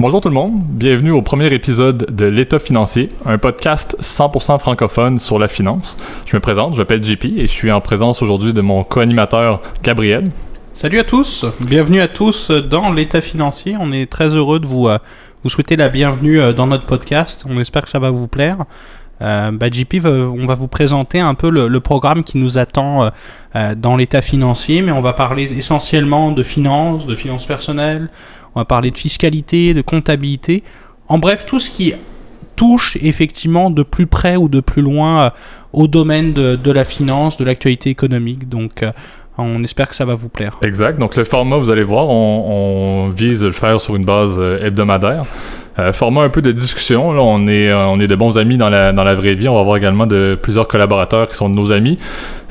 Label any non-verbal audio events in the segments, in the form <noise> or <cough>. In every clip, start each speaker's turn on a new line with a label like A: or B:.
A: Bonjour tout le monde, bienvenue au premier épisode de L'État financier, un podcast 100% francophone sur la finance. Je me présente, je m'appelle JP et je suis en présence aujourd'hui de mon co-animateur Gabriel.
B: Salut à tous, bienvenue à tous dans l'État financier. On est très heureux de vous, euh, vous souhaiter la bienvenue euh, dans notre podcast. On espère que ça va vous plaire. Euh, bah, JP, on va vous présenter un peu le, programme qui nous attend dans l'état financier, mais on va parler essentiellement de finances, de finances personnelles, on va parler de fiscalité, de comptabilité. En bref, tout ce qui touche effectivement de plus près ou de plus loin euh, au domaine de, la finance, de l'actualité économique. Donc, euh, on espère que ça va vous plaire.
A: Exact. Donc, le format, vous allez voir, on, vise le faire sur une base euh, hebdomadaire. Euh, un peu de discussion. On est, euh, on est de bons amis dans la, dans la vraie vie. On va avoir également de plusieurs collaborateurs qui sont de nos amis.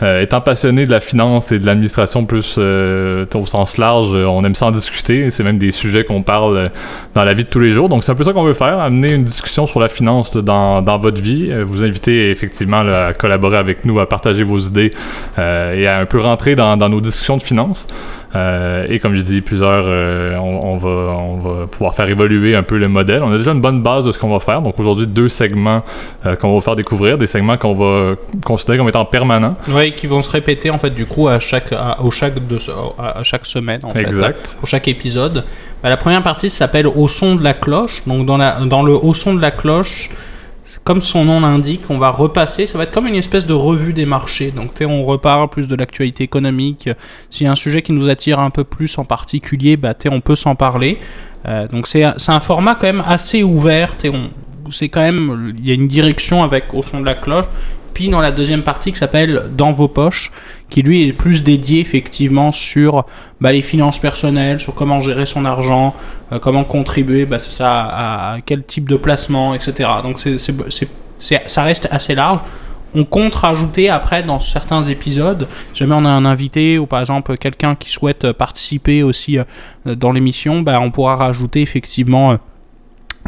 A: Euh, étant passionné de la finance et de l'administration plus au sens large, on aime ça en discuter. C'est même des sujets qu'on parle dans la vie de tous les jours. Donc c'est un peu ça qu'on veut faire, amener une discussion sur la finance dans, dans votre vie. vous inviter effectivement à collaborer avec nous, à partager vos idées et à un peu rentrer dans nos discussions de finance. Euh, et comme je dis, plusieurs, euh, on, va, on va pouvoir faire évoluer un peu le modèle. On a déjà une bonne base de ce qu'on va faire. Donc aujourd'hui, deux segments euh, qu'on va vous faire découvrir, des segments qu'on va considérer comme étant permanents.
B: Oui, qui vont se répéter en fait du coup à chaque, à, au chaque, de, à chaque semaine. En
A: exact.
B: Fait, pour chaque épisode. Bah, la première partie s'appelle Au son de la cloche. Donc dans, la, dans le Au son de la cloche, comme son nom l'indique, on va repasser, ça va être comme une espèce de revue des marchés. Donc on repart plus de l'actualité économique. S'il y a un sujet qui nous attire un peu plus en particulier, bah, on peut s'en parler. Euh, donc c'est un format quand même assez ouvert. C'est quand même, il y a une direction avec au son de la cloche dans la deuxième partie qui s'appelle Dans vos poches, qui lui est plus dédié effectivement sur bah, les finances personnelles, sur comment gérer son argent, euh, comment contribuer bah, ça, à, quel type de placement, etc. Donc c'est, ça reste assez large. On compte rajouter après dans certains épisodes, jamais on a un invité ou par exemple quelqu'un qui souhaite participer aussi euh, dans l'émission, bah, on pourra rajouter effectivement euh,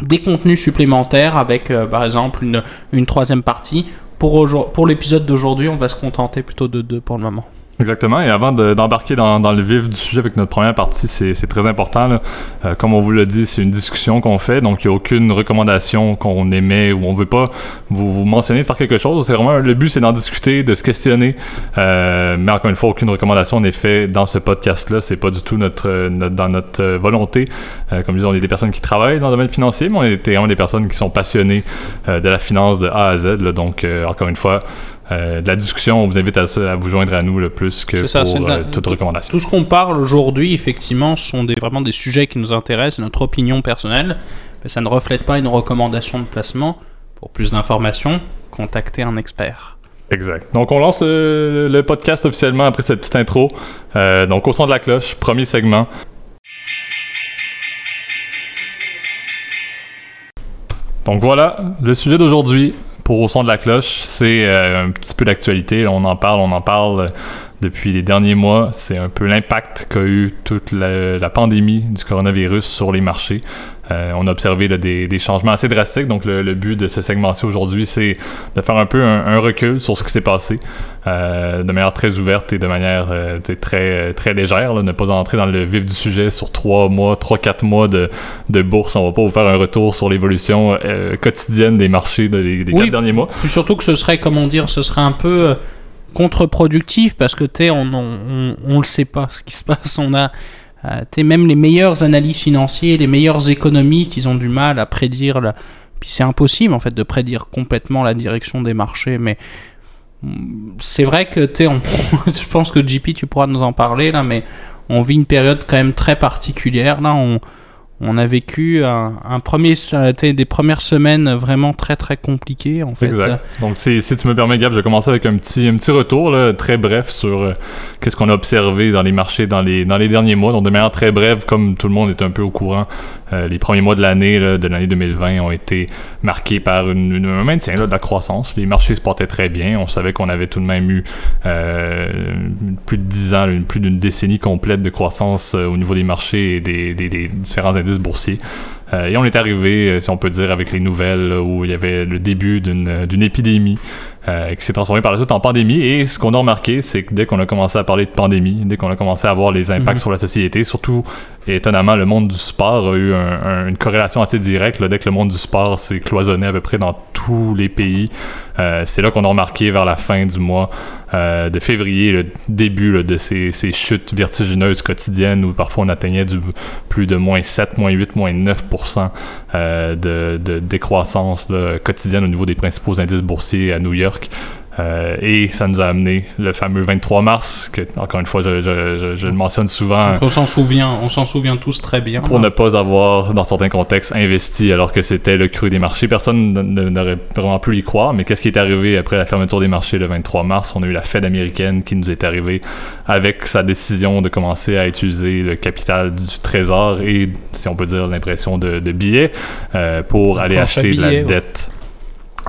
B: des contenus supplémentaires avec par exemple une, une troisième partie pour, pour l'épisode d'aujourd'hui, on va se contenter plutôt de deux pour le moment.
A: Exactement. Et avant d'embarquer dans, le vif du sujet avec notre première partie, c'est très important. Euh, comme on vous l'a dit, c'est une discussion qu'on fait, donc il n'y a aucune recommandation qu'on émet ou on veut pas vous, mentionner de faire quelque chose. C'est vraiment le but, c'est d'en discuter, de se questionner. Euh, mais encore une fois, aucune recommandation n'est faite dans ce podcast-là. C'est pas du tout notre, dans notre volonté. Euh, comme je disais, on est des personnes qui travaillent dans le domaine financier, mais on est vraiment des personnes qui sont passionnées de la finance de A à Z. donc, encore une fois, de la discussion, on vous invite à, à, vous joindre à nous le plus que pour euh, toute recommandation.
B: Tout ce qu'on parle aujourd'hui, effectivement, sont des, vraiment des sujets qui nous intéressent, notre opinion personnelle, mais ça ne reflète pas une recommandation de placement. Pour plus d'informations, contactez un expert.
A: Exact. Donc on lance le, podcast officiellement après cette petite intro. Euh, donc au son de la cloche, premier segment. Donc voilà, le sujet d'aujourd'hui, pour au son de la cloche, c'est euh, un petit peu d'actualité. On en parle, on en parle depuis les derniers mois. C'est un peu l'impact qu'a eu toute la, pandémie du coronavirus sur les marchés. Euh, on a observé des, changements assez drastiques. Donc, le, but de ce segment-ci aujourd'hui, c'est de faire un peu un, recul sur ce qui s'est passé euh, de manière très ouverte et de manière euh, très, très légère. ne pas entrer dans le vif du sujet sur trois mois, trois, quatre mois de, bourse. On va pas vous faire un retour sur l'évolution quotidienne des marchés des, quatre derniers mois.
B: Puis surtout que ce serait, comment dire, ce serait un peu contre-productif parce que tu on, on, on, le sait pas ce qui se passe. On a euh, même les meilleurs analystes financiers, les meilleurs économistes, ils ont du mal à prédire. Puis c'est impossible en fait de prédire complètement la direction des marchés. Mais mm, c'est vrai que tu on... <laughs> je pense que JP, tu pourras nous en parler là, mais on vit une période quand même très particulière. Là, on on a vécu un, premier, des premières semaines vraiment très très compliquées en fait.
A: Exact. Donc si, si tu me permets, Gab, je vais commencer avec un petit, un petit retour là, très bref sur euh, qu'est-ce qu'on a observé dans les marchés dans les, dans les derniers mois. Donc de manière très brève, comme tout le monde est un peu au courant, euh, les premiers mois de l'année, de l'année 2020, ont été marqués par une, un maintien de la croissance. Les marchés se portaient très bien. On savait qu'on avait tout de même eu euh, plus de 10 ans, plus d'une décennie complète de croissance au niveau des marchés et des, des, des différents indices boursiers. Euh, et on est arrivé, euh, si on peut dire, avec les nouvelles où il y avait le début d'une épidémie euh, qui s'est transformé par la suite en pandémie. Et ce qu'on a remarqué, c'est que dès qu'on a commencé à parler de pandémie, dès qu'on a commencé à voir les impacts
B: Mhm.
A: sur la société, surtout, et étonnamment, le monde du sport a eu un- un- une corrélation assez directe. dès que le monde du sport s'est cloisonné à peu près dans tous les pays, euh, c'est là qu'on a remarqué vers la fin du mois euh, de février, le début de ces, chutes vertigineuses quotidiennes où parfois on atteignait plus de moins 7, moins 8, moins 9% euh, de, décroissance quotidienne au niveau des principaux indices boursiers à New York. Euh, et ça nous a amené le fameux 23 mars, que encore une fois je, je- je- je le mentionne souvent.
B: On s'en souvient, on s'en souvient tous très bien.
A: Pour ne pas avoir, dans certains contextes, investi alors que c'était le creux des marchés. Personne n'aurait vraiment pu y croire, mais qu'est-ce qui est arrivé après la fermeture des marchés le 23 mars? On a eu la Fed américaine qui nous est arrivée avec sa décision de commencer à utiliser le capital du trésor et, si on peut dire, l'impression de, de billets euh, pour aller acheter de la
B: ouais.
A: dette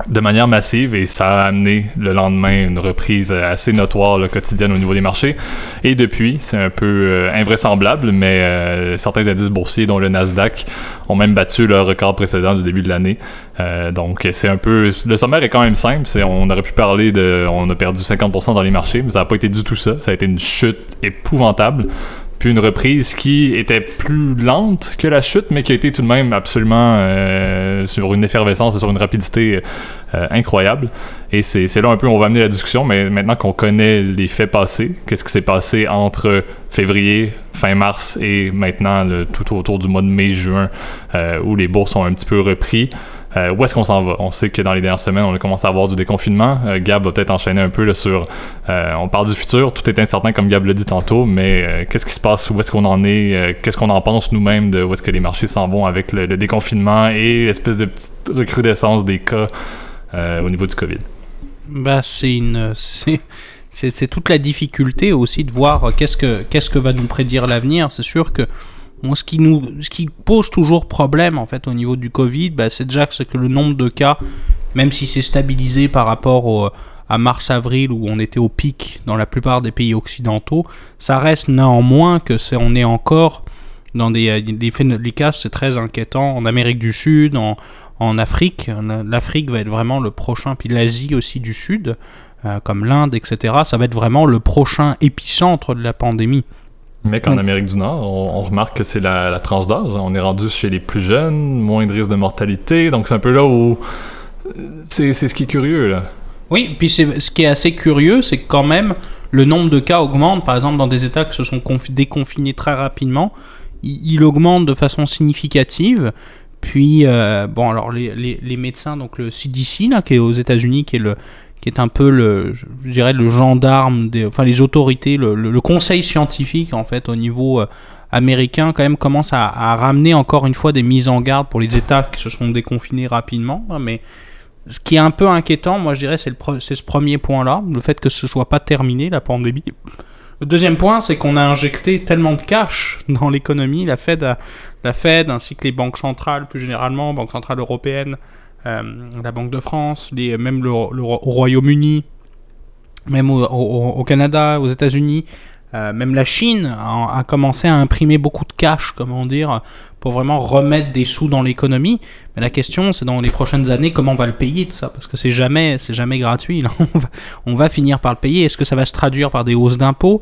A: de manière massive et ça a amené le lendemain une reprise assez notoire quotidienne au niveau des marchés. Et depuis, c'est un peu euh, invraisemblable, mais euh, certains indices boursiers, dont le Nasdaq, ont même battu leur record précédent du début de l'année. Euh, donc c'est un peu... Le sommaire est quand même simple. C'est, on aurait pu parler de... On a perdu 50% dans les marchés, mais ça n'a pas été du tout ça. Ça a été une chute épouvantable puis une reprise qui était plus lente que la chute, mais qui a été tout de même absolument euh, sur une effervescence et sur une rapidité euh, incroyable. Et c'est là un peu où on va amener la discussion, mais maintenant qu'on connaît les faits passés, qu'est-ce qui s'est passé entre février, fin mars et maintenant tout autour du mois de mai-juin, euh, où les bourses ont un petit peu repris. Euh, où est-ce qu'on s'en va? On sait que dans les dernières semaines, on a commencé à avoir du déconfinement. Euh, Gab va peut-être enchaîner un peu là, sur... euh, on parle du futur, tout est incertain comme Gab l'a dit tantôt, mais qu'est-ce qui se passe? Où est-ce qu'on en est? Qu'est-ce qu'on en pense nous-mêmes de où est-ce que les marchés s'en vont avec le, déconfinement et l'espèce de petite recrudescence des cas au niveau du COVID?
B: Bah, c'est une, c'est, toute la difficulté aussi de voir qu'est-ce que, qu'est-ce que va nous prédire l'avenir. C'est sûr que moi, ce qui nous, ce qui pose toujours problème en fait au niveau du Covid, bah, c'est déjà que, le nombre de cas, même si c'est stabilisé par rapport au, à mars-avril où on était au pic dans la plupart des pays occidentaux, ça reste néanmoins que on est encore dans des, des les cas, c'est très inquiétant en Amérique du Sud, en, en Afrique. L'Afrique va être vraiment le prochain, puis l'Asie aussi du Sud, euh, comme l'Inde, etc. Ça va être vraiment le prochain épicentre de la pandémie.
A: Mais qu'en
B: Donc-
A: Amérique du Nord, on, on remarque que c'est la, la tranche d'âge. On est rendu chez les plus jeunes, moins de risque de mortalité. Donc c'est un peu là où... euh, C'est ce qui est curieux, là.
B: Oui, puis ce qui est assez curieux, c'est que quand même le nombre de cas augmente. Par exemple, dans des États qui se sont confi- déconfinés très rapidement, il, il augmente de façon significative. Puis, euh, bon, alors les, les, les médecins, donc le CDC, là, qui est aux États-Unis, qui est le qui est un peu le, je dirais le gendarme, des, enfin les autorités, le, conseil scientifique en fait au niveau euh, américain quand même commence à, ramener encore une fois des mises en garde pour les États qui se sont déconfinés rapidement. hein, Mais ce qui est un peu inquiétant, moi je dirais, c'est ce premier point-là, le fait que ce soit pas terminé la pandémie. Le deuxième point, c'est qu'on a injecté tellement de cash dans l'économie, la Fed, la Fed ainsi que les banques centrales plus généralement, Banque centrale européenne, la Banque de France, même au Royaume-Uni, même au, Canada, aux États-Unis, euh, même la Chine a, commencé à imprimer beaucoup de cash, comment dire, pour vraiment remettre des sous dans l'économie. Mais la question, c'est dans les prochaines années, comment on va le payer de ça Parce que c'est jamais, c'est jamais gratuit. <laughs> on va finir par le payer. Est-ce que ça va se traduire par des hausses d'impôts?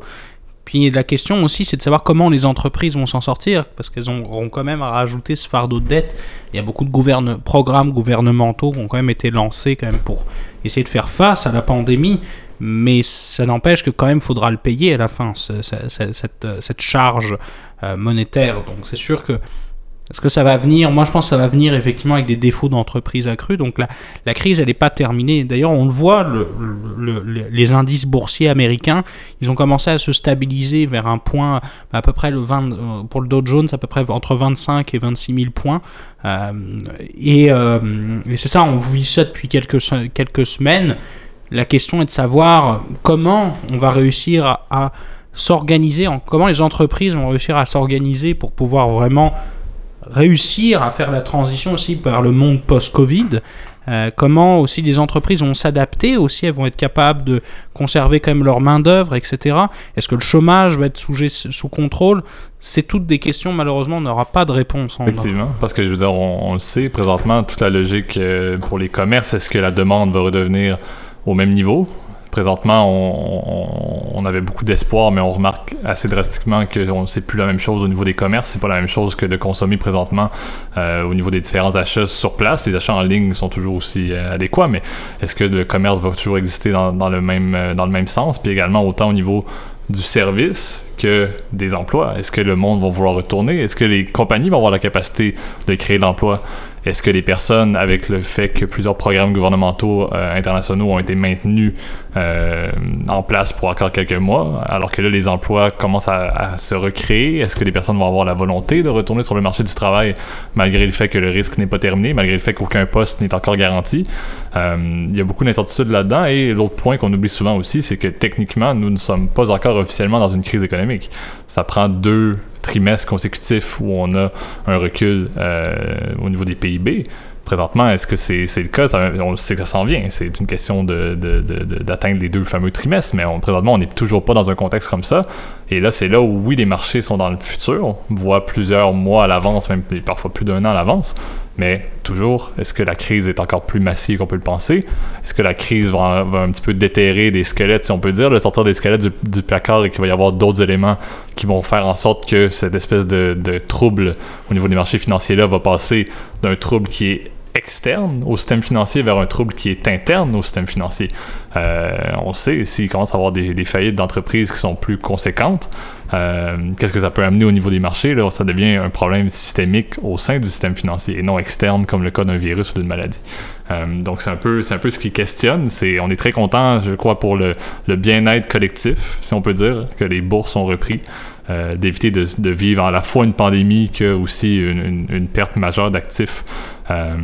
B: Puis la question aussi, c'est de savoir comment les entreprises vont s'en sortir, parce qu'elles ont- auront quand même à rajouter ce fardeau de dette. Il y a beaucoup de gouverne- programmes gouvernementaux qui ont quand même été lancés quand même pour essayer de faire face à la pandémie. Mais ça n'empêche que quand même faudra le payer à la fin, ce- ce- ce- cette, cette charge euh, monétaire. Donc c'est sûr que est-ce que ça va venir? Moi, je pense que ça va venir effectivement avec des défauts d'entreprise accrus. Donc la, crise, elle n'est pas terminée. D'ailleurs, on le voit, le- le- le- les indices boursiers américains, ils ont commencé à se stabiliser vers un point à peu près le 20 euh, pour le Dow Jones, à peu près entre 25 et 26 000 points. Euh, et euh, et c'est ça, on vit ça depuis quelques, se- quelques semaines. La question est de savoir comment on va réussir à, s'organiser, en- comment les entreprises vont réussir à s'organiser pour pouvoir vraiment réussir à faire la transition aussi vers le monde post-Covid. Euh, comment aussi les entreprises vont s'adapter aussi, elles vont être capables de conserver quand même leur main-d'œuvre, etc. Est-ce que le chômage va être sous, sous contrôle? C'est toutes des questions, malheureusement, on n'aura pas de réponse. En
A: Effectivement, parce que je veux dire, on, on le sait présentement, toute la logique euh, pour les commerces, est-ce que la demande va redevenir au même niveau? Présentement, on, avait beaucoup d'espoir, mais on remarque assez drastiquement que c'est plus la même chose au niveau des commerces. C'est pas la même chose que de consommer présentement euh, au niveau des différents achats sur place. Les achats en ligne sont toujours aussi euh, adéquats, mais est-ce que le commerce va toujours exister dans, le même euh, dans le même sens? Puis également autant au niveau du service que des emplois. Est-ce que le monde va vouloir retourner? Est-ce que les compagnies vont avoir la capacité de créer l'emploi est-ce que les personnes, avec le fait que plusieurs programmes gouvernementaux euh, internationaux ont été maintenus euh, en place pour encore quelques mois, alors que là, les emplois commencent à, se recréer, est-ce que les personnes vont avoir la volonté de retourner sur le marché du travail malgré le fait que le risque n'est pas terminé, malgré le fait qu'aucun poste n'est encore garanti? Euh, il y a beaucoup d'incertitudes là-dedans. Et l'autre point qu'on oublie souvent aussi, c'est que techniquement, nous ne sommes pas encore officiellement dans une crise économique. Ça prend deux trimestres consécutifs où on a un recul euh, au niveau des PIB. Présentement, est-ce que c'est le cas? on sait que ça s'en vient. C'est une question d'atteindre les deux fameux trimestres, mais présentement, on n'est toujours pas dans un contexte comme ça. Et là, c'est là où, oui, les marchés sont dans le futur. On voit plusieurs mois à l'avance, même parfois plus d'un an à l'avance. Mais toujours, est-ce que la crise est encore plus massive qu'on peut le penser? Est-ce que la crise va, un petit peu déterrer des squelettes, si on peut dire, de sortir des squelettes du, placard et qu'il va y avoir d'autres éléments qui vont faire en sorte que cette espèce de, de trouble au niveau des marchés financiers-là va passer d'un trouble qui est externe au système financier vers un trouble qui est interne au système financier. Euh, on sait, s'il commence à avoir des, faillites d'entreprises qui sont plus conséquentes, euh, qu'est-ce que ça peut amener au niveau des marchés? Là, ça devient un problème systémique au sein du système financier et non externe comme le cas d'un virus ou d'une maladie. Euh, donc c'est un peu un peu ce qui questionne. C'est on est très content, je crois, pour le, bien-être collectif, si on peut dire, que les bourses ont repris. D'éviter de, vivre à la fois une pandémie que aussi une perte majeure d'actifs. Euh,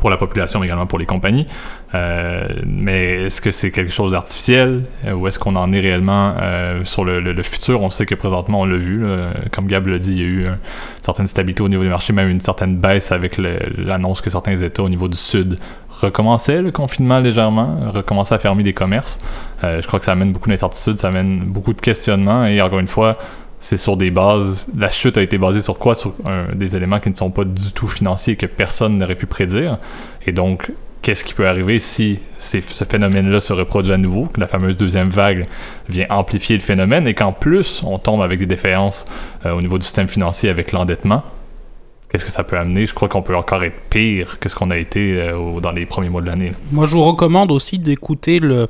A: pour la population, mais également pour les compagnies. Euh, mais est-ce que c'est quelque chose d'artificiel? Euh, ou est-ce qu'on en est réellement sur le, le, futur? On sait que présentement, on l'a vu, comme Gab l'a dit, il y a eu une certaine stabilité au niveau des marchés, même une certaine baisse avec l'annonce que certains États au niveau du Sud recommençaient le confinement légèrement, recommençaient à fermer des commerces. je crois que ça amène beaucoup d'incertitudes, ça amène beaucoup de questionnements et encore une fois, c'est sur des bases. La chute a été basée sur quoi? Sur des éléments qui ne sont pas du tout financiers que personne n'aurait pu prédire. Et donc, qu'est-ce qui peut arriver si ce phénomène-là se reproduit à nouveau, que la fameuse deuxième vague vient amplifier le phénomène et qu'en plus, on tombe avec des défaillances euh, au niveau du système financier avec l'endettement? Qu'est-ce que ça peut amener? Je crois qu'on peut encore être pire que ce qu'on a été euh, dans les premiers mois de l'année.
B: Moi, je vous recommande aussi d'écouter le, euh,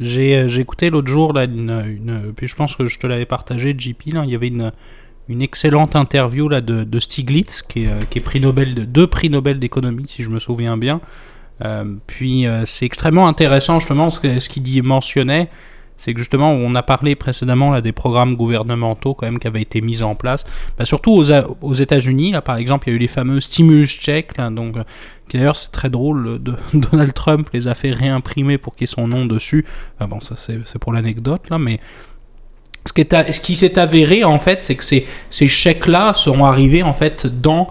B: j'ai écouté l'autre jour, là, une, puis je pense que je te l'avais partagé, JP, là, il y avait une, une excellente interview là, de, de Stiglitz, qui est, euh, qui est prix Nobel de, deux prix Nobel d'économie, si je me souviens bien. Euh, puis c'est extrêmement intéressant justement ce, ce qu'il mentionnait, c'est que justement, on a parlé précédemment là, des programmes gouvernementaux quand même qui avaient été mis en place. Bah, surtout aux, États-Unis, là par exemple, il y a eu les fameux stimulus checks, là, donc euh, d'ailleurs c'est très drôle, de, <laughs> Donald Trump les a fait réimprimer pour qu'il y ait son nom dessus. bon, ça c'est pour l'anecdote là, mais ce qui, est ce qui s'est avéré en fait, c'est que ces, ces chèques-là seront arrivés en fait dans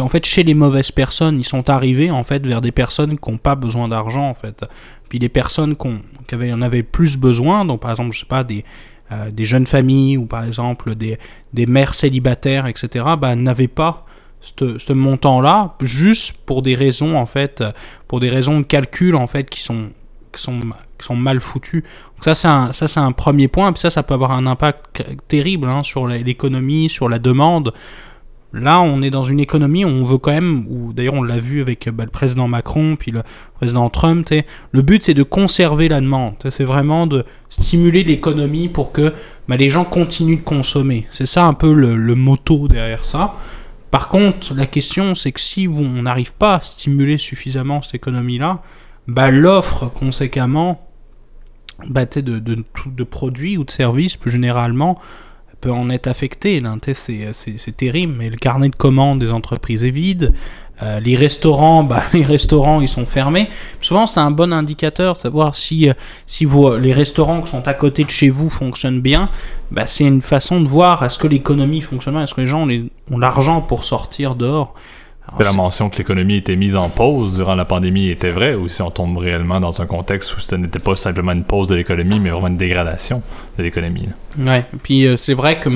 B: en fait chez les mauvaises personnes ils sont arrivés en fait vers des personnes qui n'ont pas besoin d'argent en fait. Puis les personnes qui, avaient, en avaient plus besoin donc par exemple je sais pas des euh, des jeunes familles ou par exemple des, des mères célibataires etc bah n'avaient pas ce montant là juste pour des raisons en fait pour des raisons de calcul en fait qui sont qui sont qui sont mal foutus donc ça c'est un ça c'est un premier point puis ça ça peut avoir un impact terrible hein, sur l'économie sur la demande Là, on est dans une économie où on veut quand même, ou d'ailleurs on l'a vu avec bah, le président Macron, puis le président Trump, le but c'est de conserver la demande, c'est vraiment de stimuler l'économie pour que bah, les gens continuent de consommer. C'est ça un peu le, moto derrière ça. Par contre, la question c'est que si on n'arrive pas à stimuler suffisamment cette économie-là, bah, l'offre conséquemment de, de produits ou de services plus généralement peut en être affecté. C'est terrible, mais le carnet de commandes des entreprises est vide. Euh, les restaurants, <laughs> bah, les restaurants, ils sont fermés. Souvent, c'est un bon indicateur, savoir si, euh, si vous, les restaurants qui sont à côté de chez vous fonctionnent bien. Bah, c'est une façon de voir est-ce que l'économie fonctionne bien, est-ce que les gens ont l'argent pour sortir dehors?
A: La mention que l'économie était mise en pause durant la pandémie était vraie, ou si on tombe réellement dans un contexte où ce n'était pas simplement une pause de l'économie, mais vraiment une dégradation de l'économie.
B: Ouais, puis euh, c'est vrai que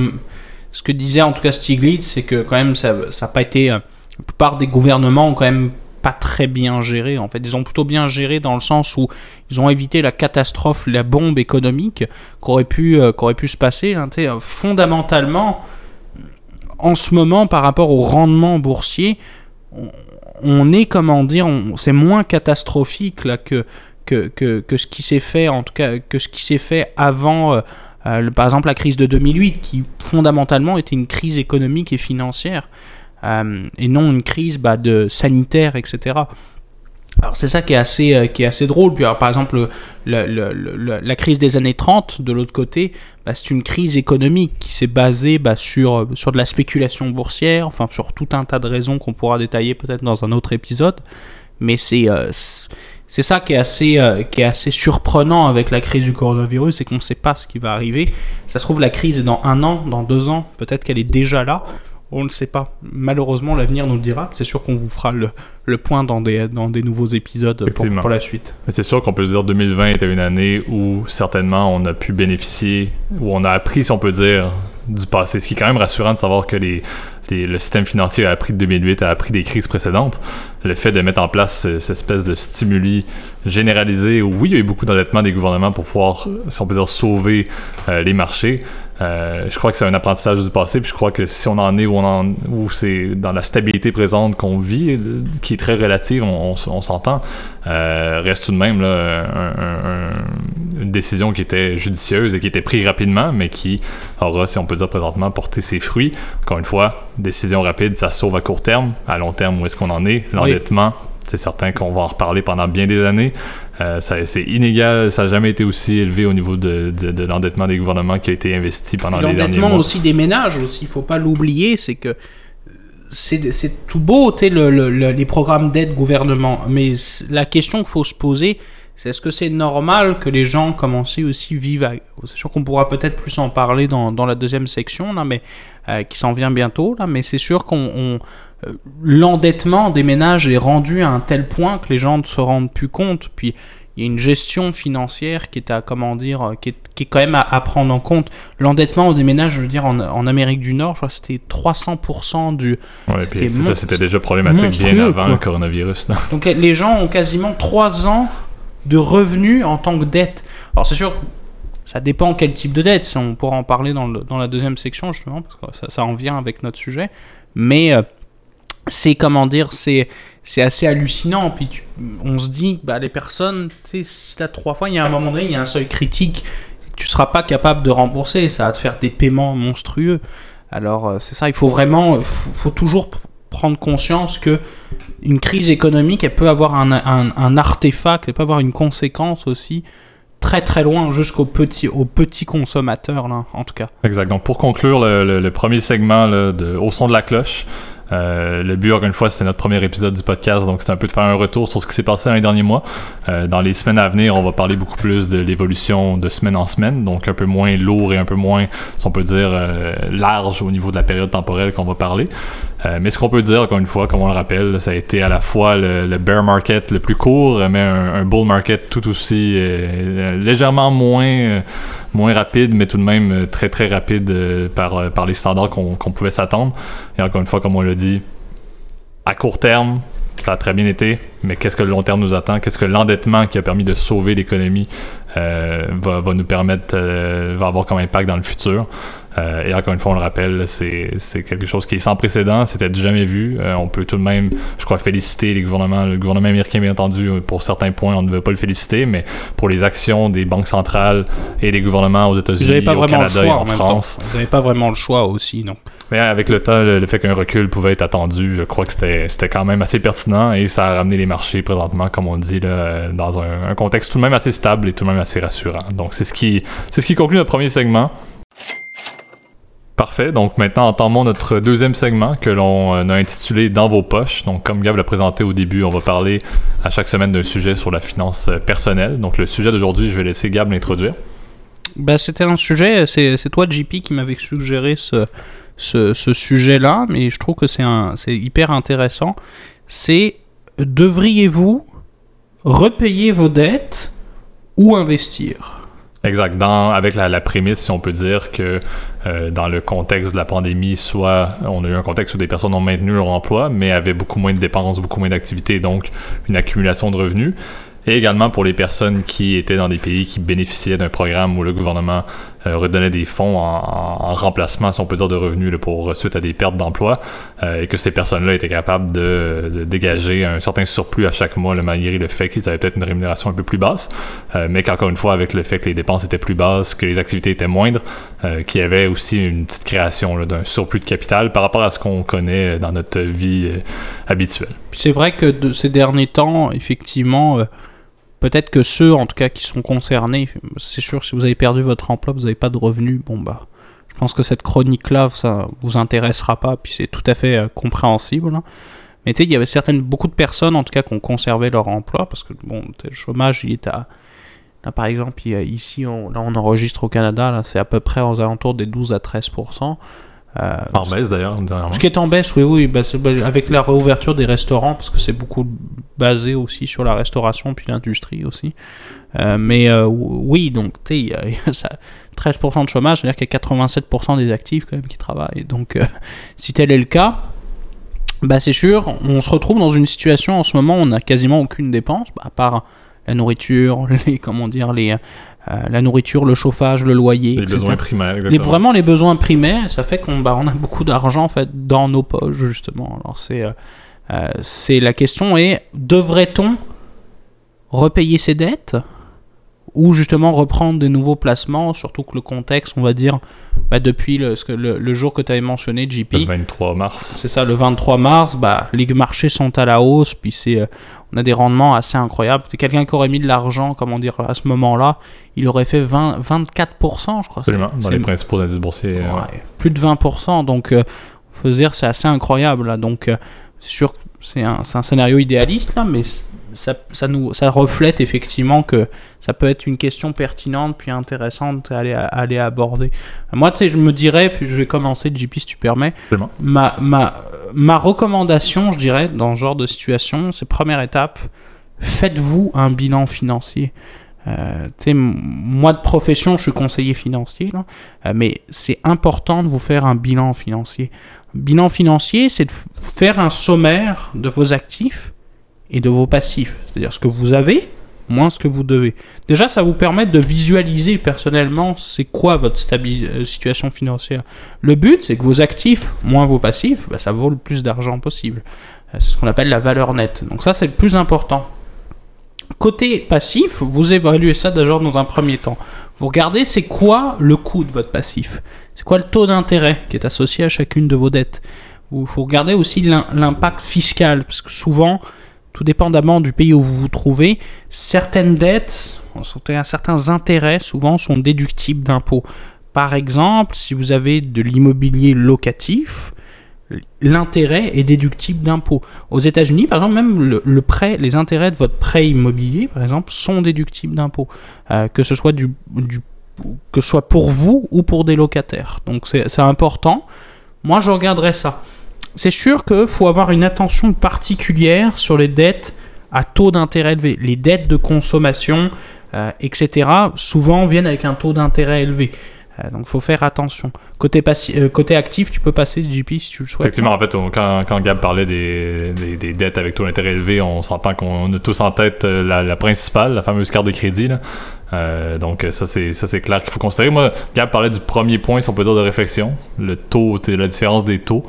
B: ce que disait en tout cas Stiglitz, c'est que quand même ça n'a pas été. Euh, la plupart des gouvernements ont quand même pas très bien géré. En fait, ils ont plutôt bien géré dans le sens où ils ont évité la catastrophe, la bombe économique qu'aurait pu, euh, qu'aurait pu se passer. Hein, fondamentalement, en ce moment, par rapport au rendement boursier, on, on est, comment dire, c'est moins catastrophique là que, que, que, que ce qui s'est fait, en tout cas, que ce qui s'est fait avant, euh, euh, par exemple, la crise de 2008, qui fondamentalement était une crise économique et financière, euh, et non une crise bah, de sanitaire, etc. Alors c'est ça qui est assez, euh, qui est assez drôle. Puis par exemple, le- le- le- le- la crise des années 30, de l'autre côté, bah, c'est une crise économique qui s'est basée bah, sur, euh, sur de la spéculation boursière, enfin sur tout un tas de raisons qu'on pourra détailler peut-être dans un autre épisode. Mais c'est euh, c'est- ça qui est, assez, qui est assez surprenant avec la crise du coronavirus, c'est qu'on ne sait pas ce qui va arriver. Ça se trouve, la crise est dans un an, dans deux ans, peut-être qu'elle est déjà là. On ne sait pas. Malheureusement, l'avenir nous le dira. C'est sûr qu'on vous fera le, le point dans des, dans des nouveaux épisodes pour, la suite.
A: C'est sûr qu'on peut dire 2020 était une année où certainement on a pu bénéficier, où on a appris, si on peut dire, du passé. Ce qui est quand même rassurant de savoir que les, les- le système financier a appris de 2008, a appris des crises précédentes. Le fait de mettre en place ce- cette espèce de stimuli généralisé, où oui, il y a eu beaucoup d'endettement des gouvernements pour pouvoir, si on peut dire, sauver euh, les marchés. Euh, je crois que c'est un apprentissage du passé, puis je crois que si on en est où, on en, où c'est dans la stabilité présente qu'on vit, euh, qui est très relative, on, on s- on s'entend, euh, reste tout de même là, un- un- un- une décision qui était judicieuse et qui était prise rapidement, mais qui aura, si on peut dire présentement, porté ses fruits. Encore une fois, décision rapide, ça sauve à court terme. À long terme, où est-ce qu'on en est? L'endettement, c'est certain qu'on va en reparler pendant bien des années. Euh, c'est inégal, ça n'a jamais été aussi élevé au niveau de, de- de l'endettement des gouvernements qui a été investi pendant les derniers
B: L'endettement
A: mois.
B: aussi des ménages aussi, il faut pas l'oublier, c'est que c'est tout beau, le, le- le- les programmes d'aide gouvernement, mais la question qu'il faut se poser, c'est est-ce que c'est normal que les gens commencent aussi vivent à... C'est sûr qu'on pourra peut-être plus en parler dans, dans la deuxième section, là, mais euh, qui s'en vient bientôt, là, mais c'est sûr qu'on... euh, L'endettement des ménages est rendu à un tel point que les gens ne se rendent plus compte, puis il y a une gestion financière qui est à, comment dire, euh, qui est, qui est quand même à, à prendre en compte. L'endettement des ménages, je veux dire, en, en Amérique du Nord, je crois que c'était 300% du...
A: Ouais,
B: c'était
A: puis c'est ça,
B: mon-
A: c'était déjà problématique bien avant
B: quoi.
A: le coronavirus. là.
B: Donc euh, les gens ont quasiment 3 ans de revenus en tant que dette. Alors c'est sûr, ça dépend quel type de dette. On pourra en parler dans, le- dans la deuxième section justement, parce que ça, ça en vient avec notre sujet. Mais c'est comment dire, c'est c'est assez hallucinant. Puis tu- on se dit, bah les personnes, tu si t'as trois fois, il y a un moment donné, il y a un seuil critique. Tu seras pas capable de rembourser. Ça va te faire des paiements monstrueux. Alors euh, c'est ça. Il faut vraiment, faut, faut toujours pr- prendre conscience que une crise économique, elle peut avoir un, un, artefact, elle peut avoir une conséquence aussi très très loin jusqu'aux petits, aux petits consommateurs, là, en tout cas.
A: Exact. Donc, pour conclure le, premier segment Au son de la cloche, euh, le but, encore une fois, c'était notre premier épisode du podcast, donc c'est un peu de faire un retour sur ce qui s'est passé dans les derniers mois. Euh, dans les semaines à venir, on va parler beaucoup plus de l'évolution de semaine en semaine, donc un peu moins lourd et un peu moins, si on peut dire, euh, large au niveau de la période temporelle qu'on va parler. Euh, mais ce qu'on peut dire, encore une fois, comme on le rappelle, ça a été à la fois le, bear market le plus court, mais un, bull market tout aussi euh, légèrement moins, euh, moins rapide, mais tout de même très très rapide par, par les standards qu'on qu'on pouvait s'attendre. Et encore une fois, comme on l'a dit, à court terme, ça a très bien été, mais qu'est-ce que le long terme nous attend? Qu'est-ce que l'endettement qui a permis de sauver l'économie va, va nous permettre, va avoir comme impact dans le futur? Euh, et encore une fois, on le rappelle, c'est quelque chose qui est sans précédent, c'était jamais vu. Euh, on peut tout de même, je crois, féliciter les gouvernements, le gouvernement américain, bien entendu, pour certains points, on ne veut pas le féliciter, mais pour les actions des banques centrales et des gouvernements aux États-Unis, au Canada et
B: en
A: France.
B: Vous n'avez pas vraiment le choix aussi, non.
A: Mais avec le temps, le, le fait qu'un recul pouvait être attendu, je crois que c'était quand même assez pertinent et ça a ramené les marchés présentement, comme on dit, là, dans un, un contexte tout de même assez stable et tout de même assez rassurant. Donc c'est ce qui ce qui conclut notre premier segment. Parfait. Donc maintenant, entamons notre deuxième segment que l'on euh, a intitulé Dans vos poches. Donc comme Gab l'a présenté au début, on va parler à chaque semaine d'un sujet sur la finance euh, personnelle. Donc le sujet d'aujourd'hui, je vais laisser Gab l'introduire.
B: Bah, c'était un sujet, c'est toi, JP, qui m'avait suggéré ce sujet-là, mais je trouve que c'est un- c'est hyper intéressant. C'est devriez-vous repayer vos dettes ou investir?
A: Exact. Dans, avec la, prémisse, si on peut dire que euh, dans le contexte de la pandémie, soit on a eu un contexte où des personnes ont maintenu leur emploi, mais avaient beaucoup moins de dépenses, beaucoup moins d'activités, donc une accumulation de revenus. Et également pour les personnes qui étaient dans des pays qui bénéficiaient d'un programme où le gouvernement euh, redonnait des fonds en, en, remplacement, si on peut dire, de revenus pour suite à des pertes d'emploi, euh, et que ces personnes-là étaient capables de, dégager un certain surplus à chaque mois, là, malgré le fait qu'ils avaient peut-être une rémunération un peu plus basse, euh, mais qu'encore une fois, avec le fait que les dépenses étaient plus basses, que les activités étaient moindres, euh, qu'il y avait aussi une petite création d'un surplus de capital par rapport à ce qu'on connaît dans notre vie euh, habituelle.
B: C'est vrai que de ces derniers temps, effectivement, peut-être que ceux, en tout cas, qui sont concernés, c'est sûr, si vous avez perdu votre emploi, vous n'avez pas de revenus, bon bah, je pense que cette chronique-là, ça vous intéressera pas, puis c'est tout à fait euh, compréhensible. Hein. Mais tu sais, il y avait certaines, beaucoup de personnes, en tout cas, qui ont conservé leur emploi, parce que bon, le chômage, il est à. Là, par exemple, ici, on, là, on enregistre au Canada, là, c'est à peu près aux alentours des 12 à 13
A: euh, en baisse d'ailleurs.
B: Ce qui est en baisse, oui, oui, bah, bah, avec la réouverture des restaurants, parce que c'est beaucoup basé aussi sur la restauration puis l'industrie aussi. Euh, mais euh, oui, donc tu sais, 13% <laughs> de chômage, c'est-à-dire qu'il y a 87% des actifs quand même qui travaillent. Donc euh, <laughs> si tel est le cas, bah c'est sûr, on se retrouve dans une situation en ce moment où on n'a quasiment aucune dépense, bah, à part la nourriture, <laughs> les comment dire, les euh, la nourriture, le chauffage, le loyer.
A: Les besoins primaires,
B: les, vraiment les besoins primaires, ça fait qu'on bah, on a beaucoup d'argent en fait dans nos poches justement. Alors c'est euh, euh, c'est la question est devrait-on repayer ses dettes? Ou justement reprendre des nouveaux placements, surtout que le contexte, on va dire, bah, depuis le, le, le, jour que tu avais mentionné, JP.
A: Le 23 mars.
B: C'est ça, le 23 mars, bah, les marchés sont à la hausse, puis c'est, on a des rendements assez incroyables. Quelqu'un qui aurait mis de l'argent, comment dire, à ce moment-là, il aurait fait 20, 24%, je crois.
A: Absolument, dans les principaux indices boursiers.
B: Ouais, Plus de 20%, donc, il euh, faut se dire, c'est assez incroyable, là. Donc, euh, c'est sûr que c'est un, un, scénario idéaliste, là, mais ça, ça, nous, ça reflète effectivement que ça peut être une question pertinente puis intéressante à aller, à aller aborder. Moi, tu sais, je me dirais, puis je vais commencer, JP, si tu permets. Ma, ma, ma recommandation, je dirais, dans ce genre de situation, c'est première étape, faites-vous un bilan financier. Euh, moi de profession, je suis conseiller financier, là, euh, mais c'est important de vous faire un bilan financier. bilan financier, c'est de faire un sommaire de vos actifs et de vos passifs, c'est-à-dire ce que vous avez moins ce que vous devez. Déjà, ça vous permet de visualiser personnellement c'est quoi votre euh, situation financière. Le but, c'est que vos actifs moins vos passifs, bah, ça vaut le plus d'argent possible. Euh, c'est ce qu'on appelle la valeur nette. Donc ça, c'est le plus important. Côté passif, vous évaluez ça déjà dans un premier temps. Vous regardez c'est quoi le coût de votre passif? C'est quoi le taux d'intérêt qui est associé à chacune de vos dettes? Il faut regarder aussi l'impact fiscal, parce que souvent, tout dépendamment du pays où vous vous trouvez, certaines dettes, certains intérêts souvent sont déductibles d'impôts. Par exemple, si vous avez de l'immobilier locatif, l'intérêt est déductible d'impôts. Aux États-Unis, par exemple, même le, prêt, les intérêts de votre prêt immobilier, par exemple, sont déductibles d'impôts, euh, que ce soit que ce soit pour vous ou pour des locataires. Donc c'est important. Moi, je regarderai ça c'est sûr qu'il faut avoir une attention particulière sur les dettes à taux d'intérêt élevé. Les dettes de consommation, euh, etc., souvent viennent avec un taux d'intérêt élevé. Euh, donc faut faire attention. Côté, euh, actif, tu peux passer JP si tu le souhaites.
A: Effectivement, en fait, quand, quand, Gab parlait des, des, dettes avec taux d'intérêt élevé, on s'entend qu'on a tous en tête la, principale, la fameuse carte de crédit. donc ça c'est ça c'est clair qu'il faut considérer. Moi, Gab parlait du premier point, si on peut dire, de réflexion, le taux, la différence des taux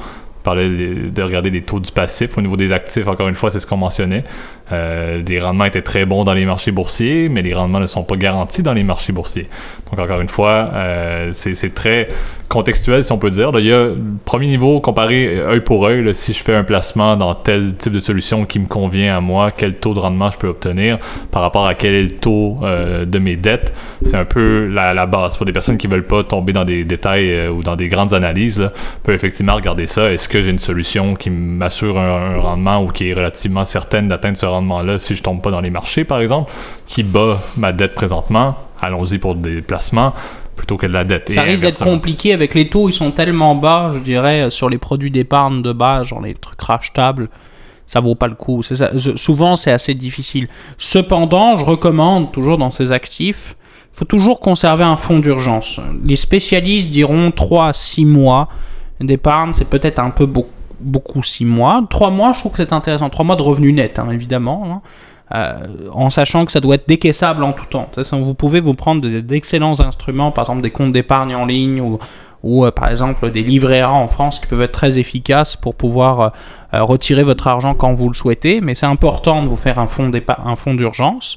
A: parlait de regarder les taux du passif. Au niveau des actifs, encore une fois, c'est ce qu'on mentionnait. Euh, les rendements étaient très bons dans les marchés boursiers, mais les rendements ne sont pas garantis dans les marchés boursiers. Donc, encore une fois, euh, c'est très contextuel, si on peut dire. il y a premier niveau comparé œil pour œil. si je fais un placement dans tel type de solution qui me convient à moi, quel taux de rendement je peux obtenir par rapport à quel est le taux euh, de mes dettes, c'est un peu la, base. Pour des personnes qui veulent pas tomber dans des détails ou dans des grandes analyses, là, peuvent effectivement regarder ça. Est-ce que j'ai une solution qui m'assure un, rendement ou qui est relativement certaine d'atteindre ce rendement-là si je tombe pas dans les marchés, par exemple, qui bat ma dette présentement? Allons-y pour des placements plutôt que de la dette.
B: Ça risque d'être compliqué avec les taux, ils sont tellement bas, je dirais, sur les produits d'épargne de base, genre les trucs rachetables, ça vaut pas le coup. souvent, c'est assez difficile. Cependant, je recommande toujours dans ces actifs, faut toujours conserver un fonds d'urgence. Les spécialistes diront 3 à 6 mois d'épargne, c'est peut-être un peu beaucoup, beaucoup 6 mois. 3 mois, je trouve que c'est intéressant. 3 mois de revenus nets, hein, évidemment. hein. Euh, en sachant que ça doit être décaissable en tout temps. Vous pouvez vous prendre de- d'excellents instruments, par exemple des comptes d'épargne en ligne ou, ou euh, par exemple des livrets en France qui peuvent être très efficaces pour pouvoir euh, retirer votre argent quand vous le souhaitez. Mais c'est important de vous faire un fonds d'urgence.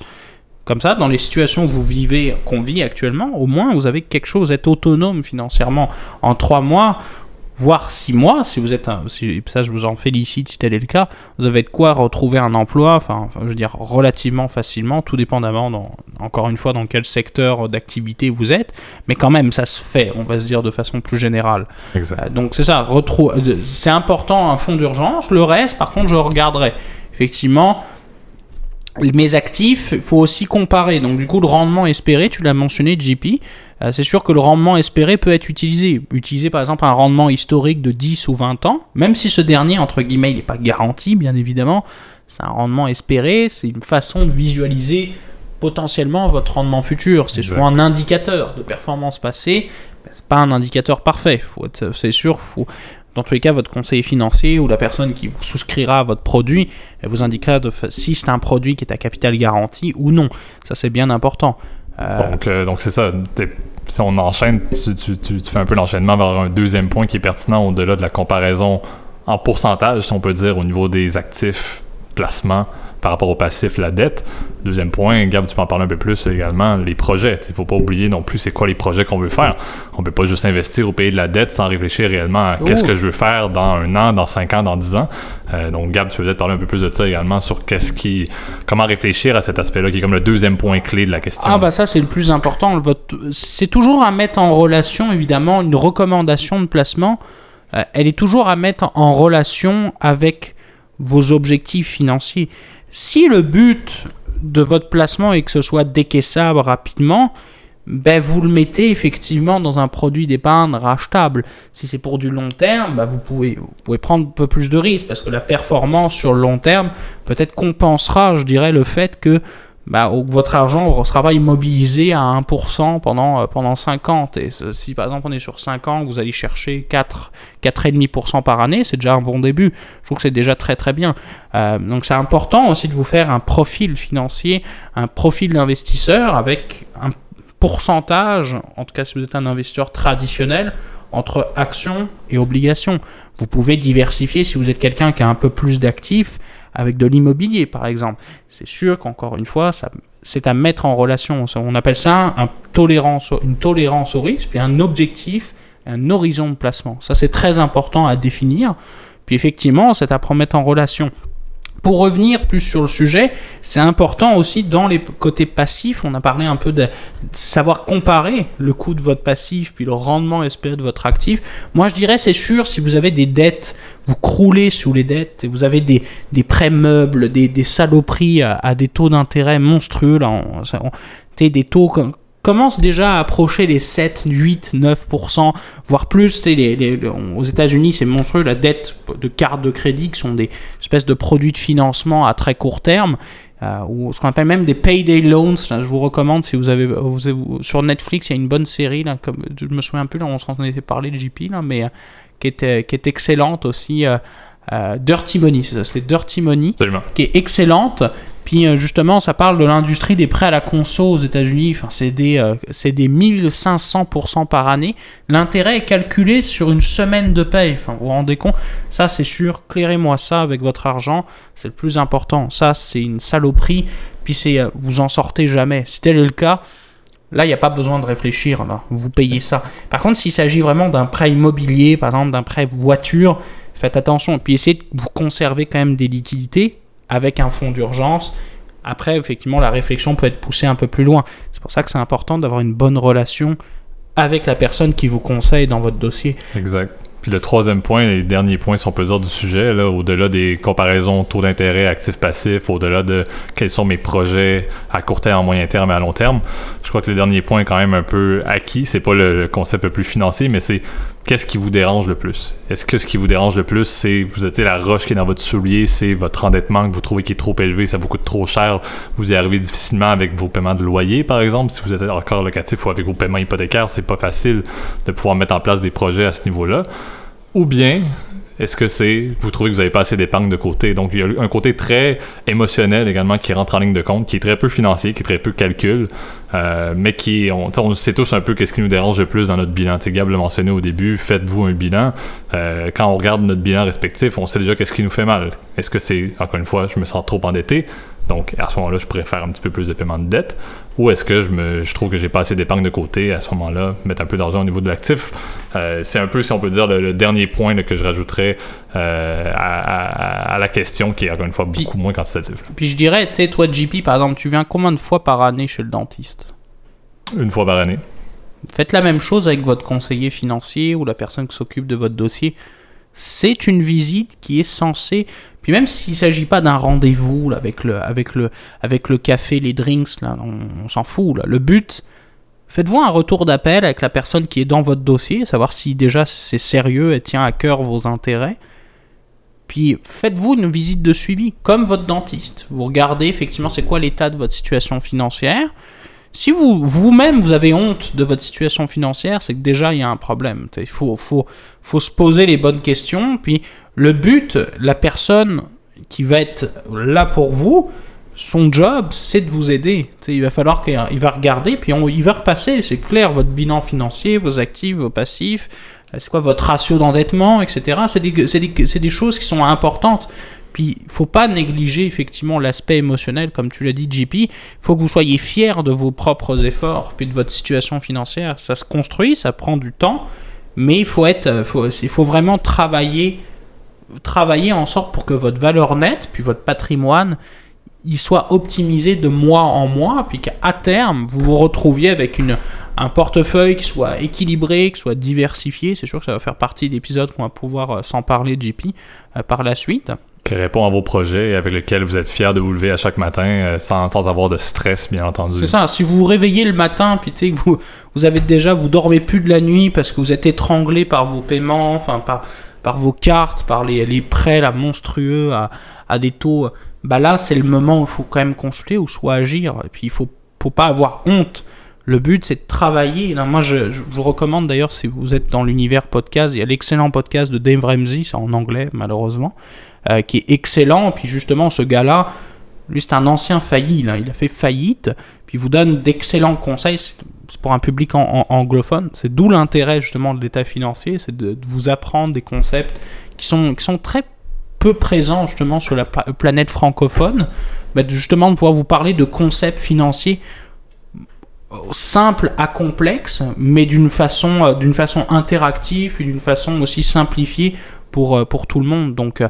B: Comme ça, dans les situations où vous vivez, qu'on vit actuellement, au moins vous avez quelque chose, être autonome financièrement. En trois mois, voire six mois, si vous êtes un, si, ça je vous en félicite si tel est le cas, vous avez de quoi retrouver un emploi, enfin, je veux dire relativement facilement, tout dépendamment, dans, encore une fois, dans quel secteur d'activité vous êtes, mais quand même ça se fait, on va se dire de façon plus générale. Euh, Donc c'est ça, euh, c'est important un fonds d'urgence. Le reste, par contre, je regarderai. Effectivement, mes actifs, il faut aussi comparer. Donc du coup, le rendement espéré, tu l'as mentionné, JP, euh, c'est sûr que le rendement espéré peut être utilisé. Utiliser par exemple un rendement historique de 10 ou 20 ans, même si ce dernier, entre guillemets, il n'est pas garanti, bien évidemment, c'est un rendement espéré, c'est une façon de visualiser potentiellement votre rendement futur. C'est souvent un indicateur de performance passée, mais c'est pas un indicateur parfait. Faut c'est sûr, faut, dans tous les cas, votre conseiller financier ou la personne qui vous souscrira à votre produit elle vous indiquera si c'est un produit qui est à capital garanti ou non. Ça, c'est bien important. Euh,
A: Donc, euh, donc c'est ça. Si on enchaîne, tu- tu fais un peu l'enchaînement vers un deuxième point qui est pertinent au-delà de la comparaison en pourcentage, si on peut dire, au niveau des actifs, placements par rapport au passif, la dette. Deuxième point, Gab, tu peux en parler un peu plus également, les projets. Il faut pas oublier non plus c'est quoi les projets qu'on veut faire. On peut pas juste investir ou payer de la dette sans réfléchir réellement à qu'est-ce que je veux faire dans un an, dans cinq ans, dans dix ans. Euh, donc Gab, tu peux peut-être parler un peu plus de ça également sur qu'est-ce qui, comment réfléchir à cet aspect-là qui est comme le deuxième point clé de la question.
B: Ah bah ça c'est le plus important. C'est toujours à mettre en relation évidemment une recommandation de placement. euh, elle est toujours à mettre en relation avec vos objectifs financiers. Si le but de votre placement est que ce soit décaissable rapidement, ben vous le mettez effectivement dans un produit d'épargne rachetable. Si c'est pour du long terme, ben vous, pouvez, vous pouvez prendre un peu plus de risques parce que la performance sur le long terme peut-être compensera, je dirais, le fait que bah, votre argent ne sera pas immobilisé à 1% pendant, euh, pendant 50. Et si par exemple on est sur 5 ans, vous allez chercher 4, 4,5% par année, c'est déjà un bon début. Je trouve que c'est déjà très très bien. Euh, donc c'est important aussi de vous faire un profil financier, un profil d'investisseur avec un pourcentage, en tout cas si vous êtes un investisseur traditionnel, entre actions et obligations. Vous pouvez diversifier si vous êtes quelqu'un qui a un peu plus d'actifs avec de l'immobilier par exemple. C'est sûr qu'encore une fois, ça, c'est à mettre en relation. On appelle ça une tolérance au risque, puis un objectif, un horizon de placement. Ça c'est très important à définir. Puis effectivement, c'est à mettre en relation. Pour revenir plus sur le sujet, c'est important aussi dans les côtés passifs, on a parlé un peu de savoir comparer le coût de votre passif puis le rendement espéré de votre actif. Moi je dirais c'est sûr si vous avez des dettes, vous croulez sous les dettes et vous avez des, des prêts meubles, des, des saloperies à, à des taux d'intérêt monstrueux, là, on, des taux com- commencent déjà à approcher les 7, 8, 9%, voire plus. Les, les- aux États-Unis, c'est monstrueux. La dette de cartes de crédit, qui sont des espèces de produits de financement à très court terme, euh, ou ce qu'on appelle même des payday loans. Là, je vous recommande si vous avez, vous avez- sur Netflix, il y a une bonne série là, comme je me souviens plus, là, on s'en était parlé de JP là, mais euh, qui était qui est excellente aussi. euh, euh, Dirty Money, c'est ça, c'était Dirty Money
A: Absolument.
B: qui est excellente. Euh, justement, ça parle de l'industrie des prêts à la conso aux États-Unis. C'est des, euh, c'est des 1500% par année. L'intérêt est calculé sur une semaine de paye. Enfin, vous vous rendez compte? Ça, c'est sûr. Clairez-moi ça avec votre argent. C'est le plus important. Ça, c'est une saloperie. Puis c'est, euh, vous en sortez jamais. Si tel est le cas, Là, il n'y a pas besoin de réfléchir. Vous payez ça. Par contre, s'il s'agit vraiment d'un prêt immobilier, par exemple d'un prêt voiture, faites attention. Et puis essayez de vous conserver quand même des liquidités avec un fonds d'urgence. Après, effectivement, la réflexion peut être poussée un peu plus loin. C'est pour ça que c'est important d'avoir une bonne relation avec la personne qui vous conseille dans votre dossier.
A: Exact. Puis le troisième point, les derniers points, si on peut dire, du sujet, là, au-delà des comparaisons taux d'intérêt actifs-passifs, au-delà de quels sont mes projets à court terme, moyen terme et à long terme, je crois que le dernier point est quand même un peu acquis. C'est pas le concept le plus financier, mais c'est qu'est-ce qui vous dérange le plus? Est-ce que ce qui vous dérange le plus, c'est vous êtes la roche qui est dans votre soulier, c'est votre endettement que vous trouvez qui est trop élevé, ça vous coûte trop cher, vous y arrivez difficilement avec vos paiements de loyer, par exemple, si vous êtes encore locatif ou avec vos paiements hypothécaires, c'est pas facile de pouvoir mettre en place des projets à ce niveau-là. Ou bien, est-ce que c'est vous trouvez que vous n'avez pas assez d'épargne de côté? Donc il y a un côté très émotionnel également qui rentre en ligne de compte, qui est très peu financier, qui est très peu calcul, euh, mais qui on, sait tous un peu qu'est-ce qui nous dérange le plus dans notre bilan. Tu Gab l'a mentionné au début, faites-vous un bilan. Euh, quand on regarde notre bilan respectif, on sait déjà qu'est-ce qui nous fait mal. Est-ce que c'est encore une fois, je me sens trop endetté? Donc, à ce moment-là, je pourrais faire un petit peu plus de paiement de dette. Ou est-ce que je, me, je trouve que j'ai pas assez d'épargne de côté à ce moment-là, mettre un peu d'argent au niveau de l'actif. Euh, c'est un peu, si on peut dire, le, dernier point que je rajouterais euh, à, la question, qui est encore une fois beaucoup moins quantitative.
B: Puis je dirais, tu sais, toi, JP, par exemple, tu viens combien de fois par année chez le dentiste?
A: Une fois par année.
B: Faites la même chose avec votre conseiller financier ou la personne qui s'occupe de votre dossier. C'est une visite qui est censée puis même s'il ne s'agit pas d'un rendez-vous avec le, avec, le, avec le café, les drinks, là, on, s'en fout. Le but, faites-vous un retour d'appel avec la personne qui est dans votre dossier, savoir si déjà c'est sérieux et tient à cœur vos intérêts. Puis faites-vous une visite de suivi, comme votre dentiste. Vous regardez effectivement c'est quoi l'état de votre situation financière. Si vous vous-même vous avez honte de votre situation financière, c'est que déjà il y a un problème. Il faut, faut, faut se poser les bonnes questions. Puis le but, la personne qui va être là pour vous, son job, c'est de vous aider. il va falloir qu'il va regarder, puis on, il va repasser, c'est clair, votre bilan financier, vos actifs, vos passifs, euh, c'est quoi votre ratio d'endettement, etc. C'est des, des, choses qui sont importantes. Puis, il faut pas négliger effectivement l'aspect émotionnel, comme tu l'as dit, JP. Il faut que vous soyez fiers de vos propres efforts, puis de votre situation financière. Ça se construit, ça prend du temps, mais il faut être, faut, il faut vraiment travailler travailler en sorte pour que votre valeur nette, puis votre patrimoine, il soit optimisé de mois en mois, puis qu'à terme, vous vous retrouviez avec une, un portefeuille qui soit équilibré, qui soit diversifié. C'est sûr que ça va faire partie d'épisodes qu'on va pouvoir euh, s'en parler, JP, euh, par la suite.
A: Qui répond à vos projets avec lesquels vous êtes fier de vous lever à chaque matin euh, sans, sans, avoir de stress, bien entendu.
B: C'est ça. Si vous vous réveillez le matin, puis tu sais que vous, vous avez déjà, vous dormez plus de la nuit parce que vous êtes étranglé par vos paiements, enfin par par vos cartes, par les, prêts là, monstrueux à, à, des taux, bah là c'est le moment où il faut quand même consulter ou soit agir. Et puis il faut, faut pas avoir honte. Le but c'est de travailler. Là, moi je, vous recommande d'ailleurs si vous êtes dans l'univers podcast, il y a l'excellent podcast de Dave Ramsey, c'est en anglais malheureusement, euh, qui est excellent. Puis justement ce gars-là, lui c'est un ancien failli, il a fait faillite, puis vous donne d'excellents conseils pour un public anglophone. C'est d'où l'intérêt justement de l'état financier, c'est de, vous apprendre des concepts qui sont, qui sont très peu présents justement sur la planète francophone, mais justement de pouvoir vous parler de concepts financiers simples à complexes, mais d'une façon, euh, façon interactive, puis d'une façon aussi simplifiée pour, euh, pour tout le monde. Donc,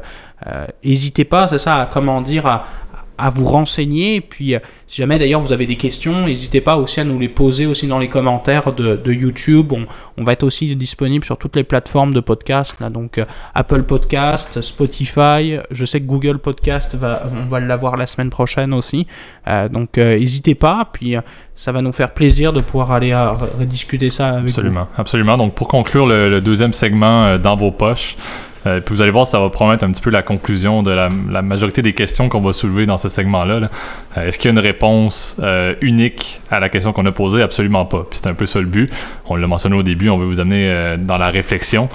B: n'hésitez euh, pas, c'est ça, comment dire, à, à vous renseigner. Puis, euh, si jamais d'ailleurs vous avez des questions, n'hésitez pas aussi à nous les poser aussi dans les commentaires de, YouTube. On, on, va être aussi disponible sur toutes les plateformes de podcast, là, donc euh, Apple Podcast, Spotify. Je sais que Google Podcast va, on va l'avoir la semaine prochaine aussi. Euh, donc, n'hésitez pas. Puis, ça va nous faire plaisir de pouvoir aller rediscuter ça avec
A: absolument, vous. Absolument. Donc, pour conclure le deuxième segment dans vos poches. Euh, puis vous allez voir, ça va promettre un petit peu la conclusion de la, majorité des questions qu'on va soulever dans ce segment-là. Euh, est-ce qu'il y a une réponse euh, unique à la question qu'on a posée? Absolument pas. Puis c'est un peu ça le but. On l'a mentionné au début, on veut vous amener dans la réflexion.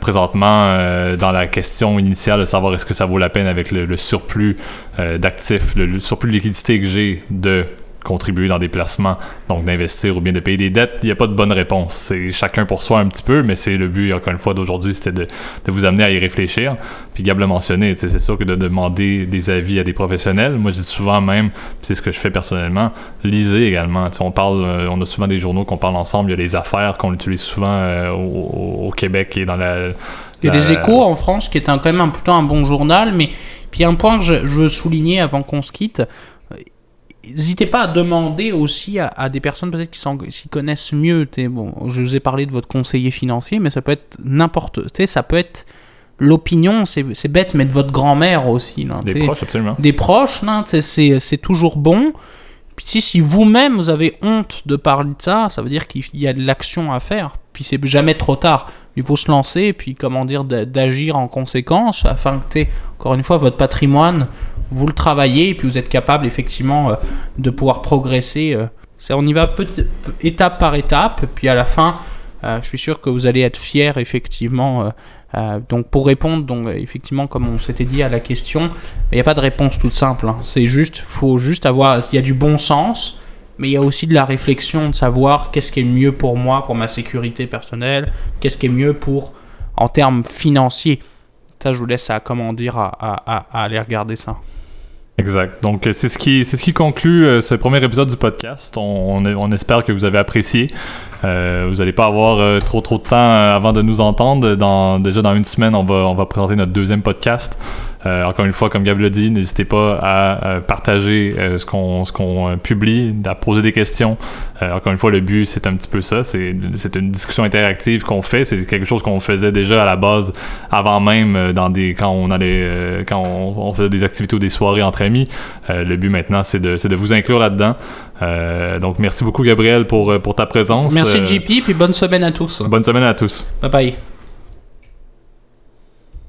A: présentement, dans la question initiale de savoir est-ce que ça vaut la peine avec le, le surplus d'actifs, le, surplus de liquidité que j'ai de contribuer dans des placements, donc d'investir ou bien de payer des dettes, il n'y a pas de bonne réponse. C'est chacun pour soi un petit peu, mais c'est le but, encore une fois, d'aujourd'hui, c'était de, de, vous amener à y réfléchir. Puis Gab l'a mentionné, c'est sûr que de demander des avis à des professionnels, moi je dis souvent même, c'est ce que je fais personnellement, lisez également. on parle, euh, on a souvent des journaux qu'on parle ensemble, il y a les affaires qu'on utilise souvent euh, au, Québec et dans la...
B: Il y a des échos en France qui est un, quand même un, plutôt un bon journal, mais puis un point que je, je veux souligner avant qu'on se quitte, N'hésitez pas à demander aussi à, des personnes peut-être qui s'y connaissent mieux. Bon, je vous ai parlé de votre conseiller financier, mais ça peut être n'importe. Ça peut être l'opinion, c'est bête, mais de votre grand-mère aussi.
A: des proches, absolument.
B: Des proches, c'est toujours bon. Si, si vous-même vous avez honte de parler de ça, ça veut dire qu'il y a de l'action à faire. puis c'est jamais trop tard. Il faut se lancer et puis comment dire d'agir en conséquence afin que encore une fois votre patrimoine vous le travaillez et puis vous êtes capable effectivement euh, de pouvoir progresser. Euh. on y va étape par étape, puis à la fin, euh, je suis sûr que vous allez être fier effectivement. Donc pour répondre, donc effectivement comme on s'était dit à la question, il n'y a pas de réponse toute simple. Hein. C'est juste, faut juste avoir, il y a du bon sens, mais il y a aussi de la réflexion de savoir qu'est-ce qui est mieux pour moi, pour ma sécurité personnelle, qu'est-ce qui est mieux pour en termes financiers. Ça, je vous laisse à comment dire à, aller regarder ça.
A: Exact. Donc, c'est ce qui, c'est ce qui conclut euh, ce premier épisode du podcast. On, espère que vous avez apprécié. Euh, vous n'allez pas avoir euh, trop trop de temps avant de nous entendre. Déjà dans une semaine, on va, on va présenter notre deuxième podcast. Euh, encore une fois, comme Gab l'a dit, n'hésitez pas à, partager euh, ce qu'on euh, publie, à poser des questions. encore une fois, le but, c'est un petit peu ça. C'est une discussion interactive qu'on fait. C'est quelque chose qu'on faisait déjà à la base, avant même dans des quand on allait quand on, faisait des activités ou des soirées entre amis. le but maintenant, c'est de, de vous inclure là-dedans. Donc, merci beaucoup, Gabriel, pour, pour ta présence.
B: Merci, JP, puis bonne semaine à tous.
A: Bonne semaine à tous.
B: Bye bye.